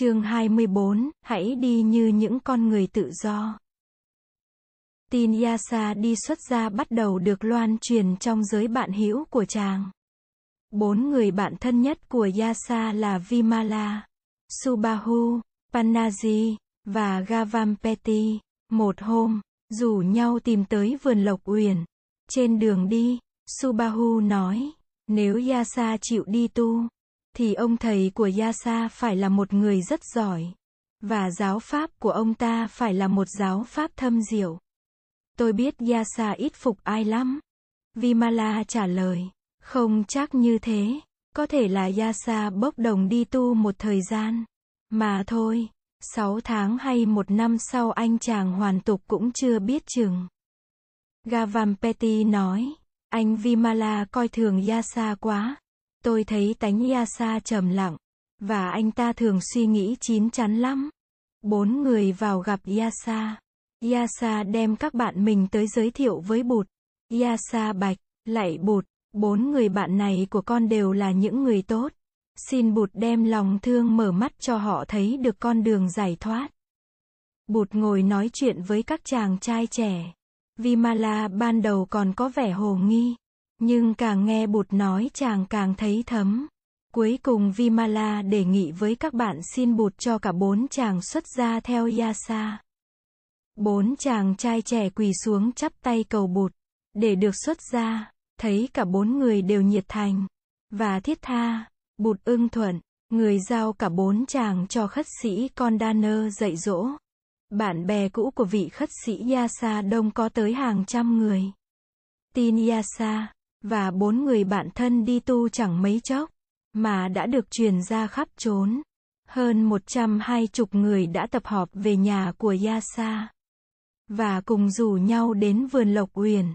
chương 24, hãy đi như những con người tự do. Tin Yasa đi xuất gia bắt đầu được loan truyền trong giới bạn hữu của chàng. Bốn người bạn thân nhất của Yasa là Vimala, Subahu, Panaji, và Gavampeti. Một hôm, rủ nhau tìm tới vườn Lộc Uyển. Trên đường đi, Subahu nói, nếu Yasa chịu đi tu, thì ông thầy của Yasa phải là một người rất giỏi. Và giáo pháp của ông ta phải là một giáo pháp thâm diệu. Tôi biết Yasa ít phục ai lắm. Vimala trả lời, không chắc như thế, có thể là Yasa bốc đồng đi tu một thời gian. Mà thôi, sáu tháng hay một năm sau anh chàng hoàn tục cũng chưa biết chừng. Gavampeti nói, anh Vimala coi thường Yasa quá. Tôi thấy tánh Yasa trầm lặng, và anh ta thường suy nghĩ chín chắn lắm. Bốn người vào gặp Yasa. Yasa đem các bạn mình tới giới thiệu với Bụt. Yasa bạch, lạy Bụt, bốn người bạn này của con đều là những người tốt. Xin Bụt đem lòng thương mở mắt cho họ thấy được con đường giải thoát. Bụt ngồi nói chuyện với các chàng trai trẻ. Vimala ban đầu còn có vẻ hồ nghi. Nhưng càng nghe Bụt nói chàng càng thấy thấm. Cuối cùng Vimala đề nghị với các bạn xin Bụt cho cả bốn chàng xuất gia theo Yasa. Bốn chàng trai trẻ quỳ xuống chắp tay cầu Bụt, để được xuất gia, thấy cả bốn người đều nhiệt thành, và thiết tha, Bụt ưng thuận, người giao cả bốn chàng cho khất sĩ Condaner dạy dỗ. Bạn bè cũ của vị khất sĩ Yasa đông có tới hàng trăm người. Tin Yasa, và bốn người bạn thân đi tu chẳng mấy chốc, mà đã được truyền ra khắp trốn. Hơn một trăm hai chục người đã tập họp về nhà của Yasa. Và cùng rủ nhau đến vườn Lộc Uyển.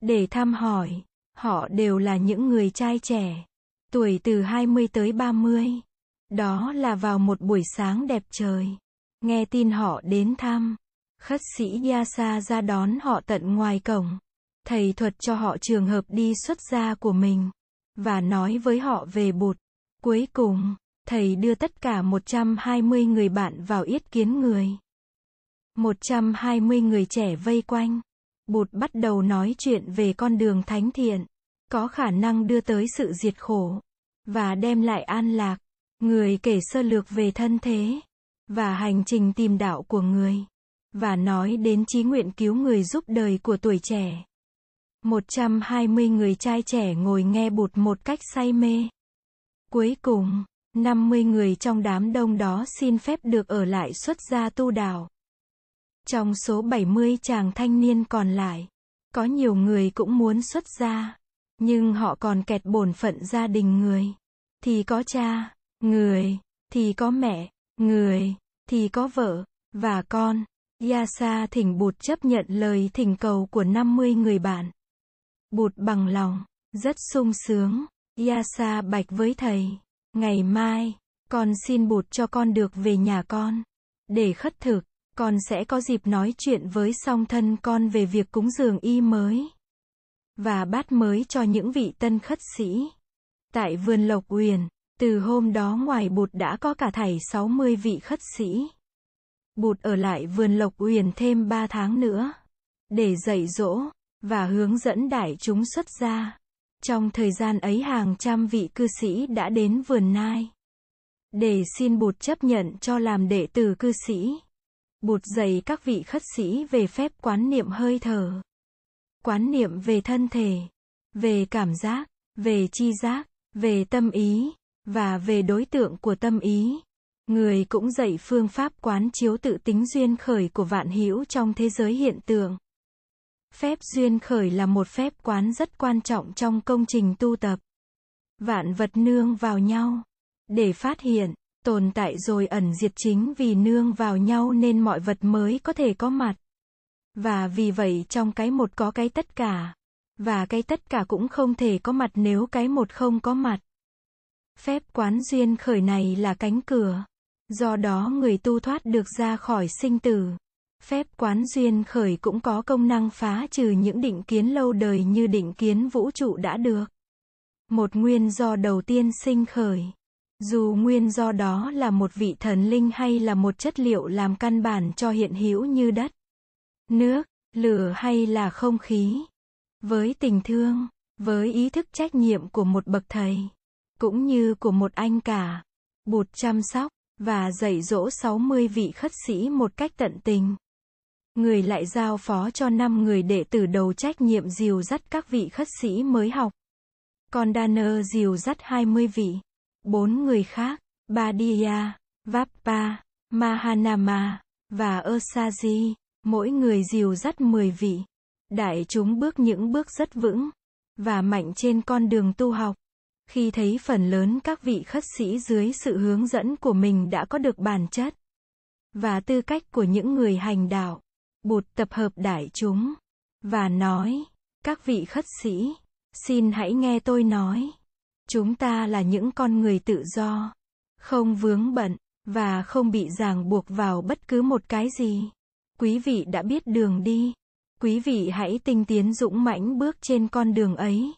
Để thăm hỏi. Họ đều là những người trai trẻ. Tuổi từ 20 tới 30. Đó là vào một buổi sáng đẹp trời. Nghe tin họ đến thăm. Khất sĩ Yasa ra đón họ tận ngoài cổng. Thầy thuật cho họ trường hợp đi xuất gia của mình, và nói với họ về bụt. Cuối cùng, thầy đưa tất cả 120 người bạn vào yết kiến người. 120 người trẻ vây quanh. Bụt bắt đầu nói chuyện về con đường thánh thiện, có khả năng đưa tới sự diệt khổ, và đem lại an lạc. Người kể sơ lược về thân thế, và hành trình tìm đạo của người, và nói đến chí nguyện cứu người giúp đời của tuổi trẻ. 120 người trai trẻ ngồi nghe bụt một cách say mê. Cuối cùng, 50 người trong đám đông đó xin phép được ở lại xuất gia tu đạo. Trong số 70 chàng thanh niên còn lại, có nhiều người cũng muốn xuất gia, nhưng họ còn kẹt bổn phận gia đình người. Thì có cha, người, thì có mẹ, người, thì có vợ, và con. Yasa thỉnh bụt chấp nhận lời thỉnh cầu của 50 người bạn. Bụt bằng lòng, rất sung sướng. Yasa bạch với thầy, ngày mai, con xin bụt cho con được về nhà con. Để khất thực, con sẽ có dịp nói chuyện với song thân con về việc cúng dường y mới. Và bát mới cho những vị tân khất sĩ. Tại vườn Lộc Uyển, từ hôm đó ngoài bụt đã có cả thảy 60 vị khất sĩ. Bụt ở lại vườn Lộc Uyển thêm 3 tháng nữa. Để dạy dỗ và hướng dẫn đại chúng xuất gia. Trong thời gian ấy hàng trăm vị cư sĩ đã đến vườn nai. Để xin Bụt chấp nhận cho làm đệ tử cư sĩ. Bụt dạy các vị khất sĩ về phép quán niệm hơi thở. Quán niệm về thân thể, về cảm giác, về chi giác, về tâm ý, và về đối tượng của tâm ý. Người cũng dạy phương pháp quán chiếu tự tính duyên khởi của vạn hữu trong thế giới hiện tượng. Phép duyên khởi là một phép quán rất quan trọng trong công trình tu tập. Vạn vật nương vào nhau. Để phát hiện, tồn tại rồi ẩn diệt chính vì nương vào nhau nên mọi vật mới có thể có mặt. Và vì vậy trong cái một có cái tất cả. Và cái tất cả cũng không thể có mặt nếu cái một không có mặt. Phép quán duyên khởi này là cánh cửa. Do đó người tu thoát được ra khỏi sinh tử. Phép quán duyên khởi cũng có công năng phá trừ những định kiến lâu đời như định kiến vũ trụ đã được. Một nguyên do đầu tiên sinh khởi. Dù nguyên do đó là một vị thần linh hay là một chất liệu làm căn bản cho hiện hữu như đất, nước, lửa hay là không khí. Với tình thương, với ý thức trách nhiệm của một bậc thầy, cũng như của một anh cả, Bụt chăm sóc và dạy dỗ 60 vị khất sĩ một cách tận tình. Người lại giao phó cho năm người đệ tử đầu trách nhiệm dìu dắt các vị khất sĩ mới học. Còn Danner dìu dắt 20 vị. Bốn người khác, Badia, Vappa, Mahanama, và Osaji, mỗi người dìu dắt 10 vị. Đại chúng bước những bước rất vững và mạnh trên con đường tu học. Khi thấy phần lớn các vị khất sĩ dưới sự hướng dẫn của mình đã có được bản chất và tư cách của những người hành đạo, Bụt tập hợp đại chúng và nói: "Các vị khất sĩ, xin hãy nghe tôi nói. Chúng ta là những con người tự do, không vướng bận và không bị ràng buộc vào bất cứ một cái gì. Quý vị đã biết đường đi, quý vị hãy tinh tiến dũng mãnh bước trên con đường ấy.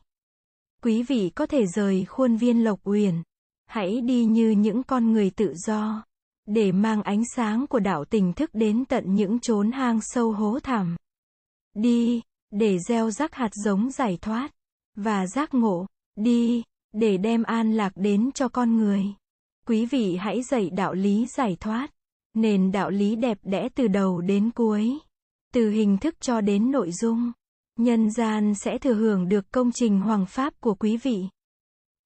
Quý vị có thể rời khuôn viên Lộc Uyển, hãy đi như những con người tự do để mang ánh sáng của đạo tình thức đến tận những chốn hang sâu hố thẳm. Đi, để gieo rắc hạt giống giải thoát và giác ngộ, đi, để đem an lạc đến cho con người. Quý vị hãy dạy đạo lý giải thoát, nền đạo lý đẹp đẽ từ đầu đến cuối, từ hình thức cho đến nội dung. Nhân gian sẽ thừa hưởng được công trình hoàng pháp của quý vị.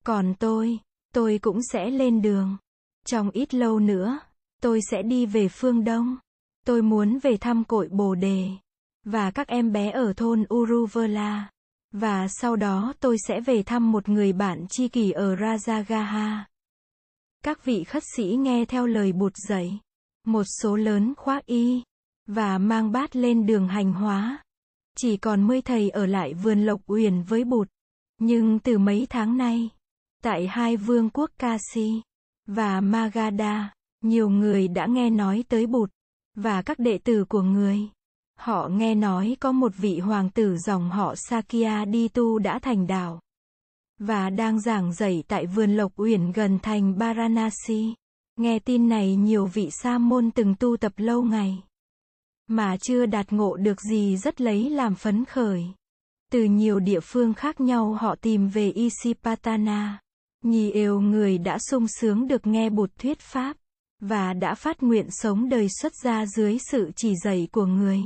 Còn tôi, tôi cũng sẽ lên đường. Trong ít lâu nữa, tôi sẽ đi về phương Đông. Tôi muốn về thăm cội Bồ Đề và các em bé ở thôn Uruvela. Và sau đó tôi sẽ về thăm một người bạn tri kỷ ở Rajagaha. Các vị khất sĩ nghe theo lời bụt dạy. Một số lớn khoác y và mang bát lên đường hành hóa. Chỉ còn mươi thầy ở lại vườn Lộc Uyển với bụt. Nhưng từ mấy tháng nay, tại hai vương quốc Kasi và Magadha, nhiều người đã nghe nói tới bụt và các đệ tử của người. Họ nghe nói có một vị hoàng tử dòng họ Sakya đi tu đã thành đạo và đang giảng dạy tại vườn Lộc Uyển gần thành Varanasi. Nghe tin này, nhiều vị sa môn từng tu tập lâu ngày mà chưa đạt ngộ được gì, rất lấy làm phấn khởi. Từ nhiều địa phương khác nhau, họ tìm về Isipatana. nhì yêu người đã sung sướng được nghe Bụt thuyết pháp và đã phát nguyện sống đời xuất gia dưới sự chỉ dạy của người.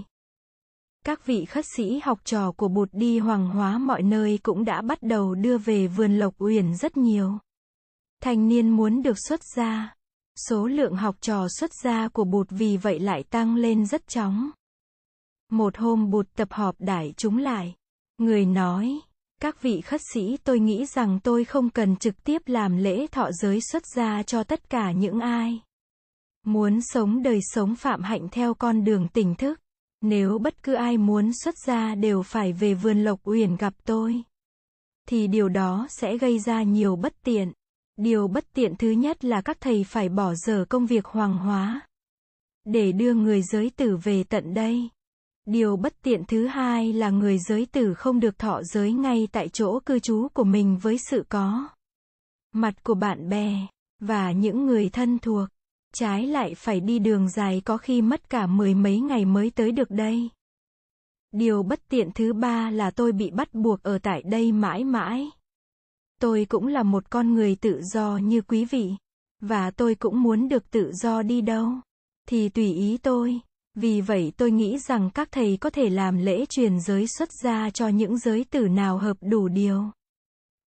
Các vị khất sĩ học trò của Bụt đi hoàng hóa mọi nơi cũng đã bắt đầu đưa về vườn Lộc Uyển rất nhiều. Thanh niên muốn được xuất gia. Số lượng học trò xuất gia của Bụt vì vậy lại tăng lên rất chóng. Một hôm Bụt tập họp đại chúng lại. Người nói, các vị khất sĩ tôi nghĩ rằng tôi không cần trực tiếp làm lễ thọ giới xuất gia cho tất cả những ai. Muốn sống đời sống phạm hạnh theo con đường tỉnh thức. Nếu bất cứ ai muốn xuất gia đều phải về vườn Lộc Uyển gặp tôi, thì điều đó sẽ gây ra nhiều bất tiện. Điều bất tiện thứ nhất là các thầy phải bỏ giờ công việc hoàng hóa để đưa người giới tử về tận đây. Điều bất tiện thứ hai là người giới tử không được thọ giới ngay tại chỗ cư trú của mình với sự có mặt của bạn bè và những người thân thuộc trái lại phải đi đường dài có khi mất cả mười mấy ngày mới tới được đây. Điều bất tiện thứ ba là tôi bị bắt buộc ở tại đây mãi mãi. Tôi cũng là một con người tự do như quý vị, và tôi cũng muốn được tự do đi đâu, thì tùy ý tôi. Vì vậy tôi nghĩ rằng các thầy có thể làm lễ truyền giới xuất gia cho những giới tử nào hợp đủ điều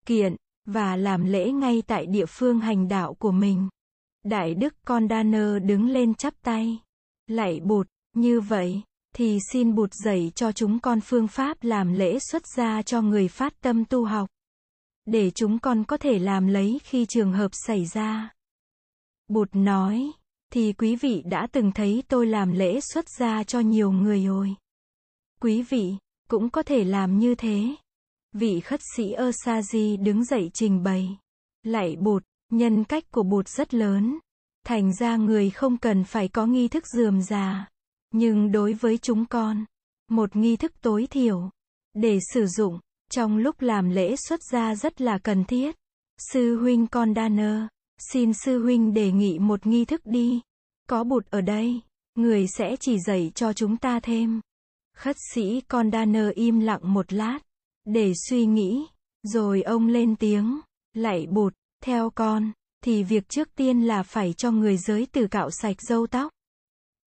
kiện, và làm lễ ngay tại địa phương hành đạo của mình. Đại đức con Condaner đứng lên chắp tay. Lạy bụt, như vậy, thì xin bụt dạy cho chúng con phương pháp làm lễ xuất gia cho người phát tâm tu học. Để chúng con có thể làm lấy khi trường hợp xảy ra. Bụt nói, thì quý vị đã từng thấy tôi làm lễ xuất gia cho nhiều người rồi. Quý vị, cũng có thể làm như thế. Vị khất sĩ Osaji đứng dậy trình bày. Lạy bụt, Nhân cách của Bụt rất lớn. Thành ra người không cần phải có nghi thức dườm già. Nhưng đối với chúng con, một nghi thức tối thiểu, để sử dụng, trong lúc làm lễ xuất gia rất là cần thiết. Sư huynh con Danner, Xin sư huynh đề nghị một nghi thức đi. Có bụt ở đây, người sẽ chỉ dạy cho chúng ta thêm. Khất sĩ con đaner im lặng một lát, để suy nghĩ, rồi ông lên tiếng, lạy bụt, theo con, thì việc trước tiên là phải cho người giới tử cạo sạch râu tóc.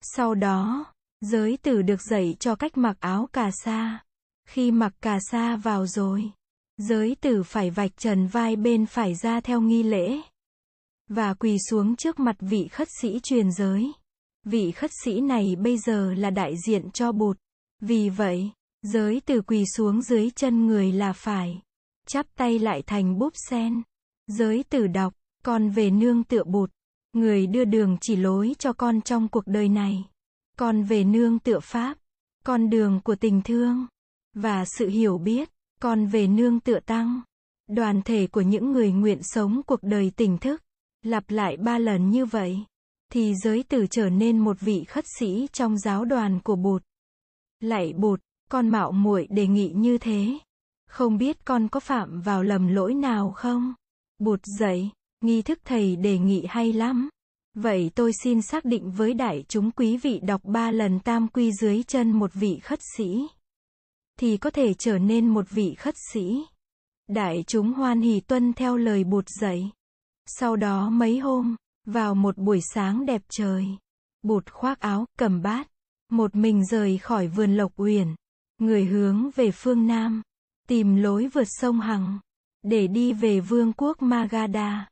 Sau đó, giới tử được dạy cho cách mặc áo cà sa. Khi mặc cà sa vào rồi, giới tử phải vạch trần vai bên phải ra theo nghi lễ. Và quỳ xuống trước mặt vị khất sĩ truyền giới. Vị khất sĩ này bây giờ là đại diện cho bụt. Vì vậy, giới tử quỳ xuống dưới chân người là phải. Chắp tay lại thành búp sen. Giới tử đọc, con về nương tựa bụt. Người đưa đường chỉ lối cho con trong cuộc đời này. Con về nương tựa Pháp. Con đường của tình thương. Và sự hiểu biết. Con về nương tựa Tăng. Đoàn thể của những người nguyện sống cuộc đời tỉnh thức. Lặp lại ba lần như vậy. Thì giới tử trở nên một vị khất sĩ trong giáo đoàn của Bụt. Lạy Bụt, con mạo muội đề nghị như thế. Không biết con có phạm vào lầm lỗi nào không? Bụt dậy, nghi thức thầy đề nghị hay lắm. Vậy tôi xin xác định với đại chúng quý vị đọc ba lần tam quy dưới chân một vị khất sĩ. Thì có thể trở nên một vị khất sĩ. Đại chúng hoan hỷ tuân theo lời bụt dạy. Sau đó mấy hôm, vào một buổi sáng đẹp trời, bụt khoác áo, cầm bát, một mình rời khỏi vườn lộc uyển, người hướng về phương Nam, tìm lối vượt sông Hằng, để đi về vương quốc Magadha.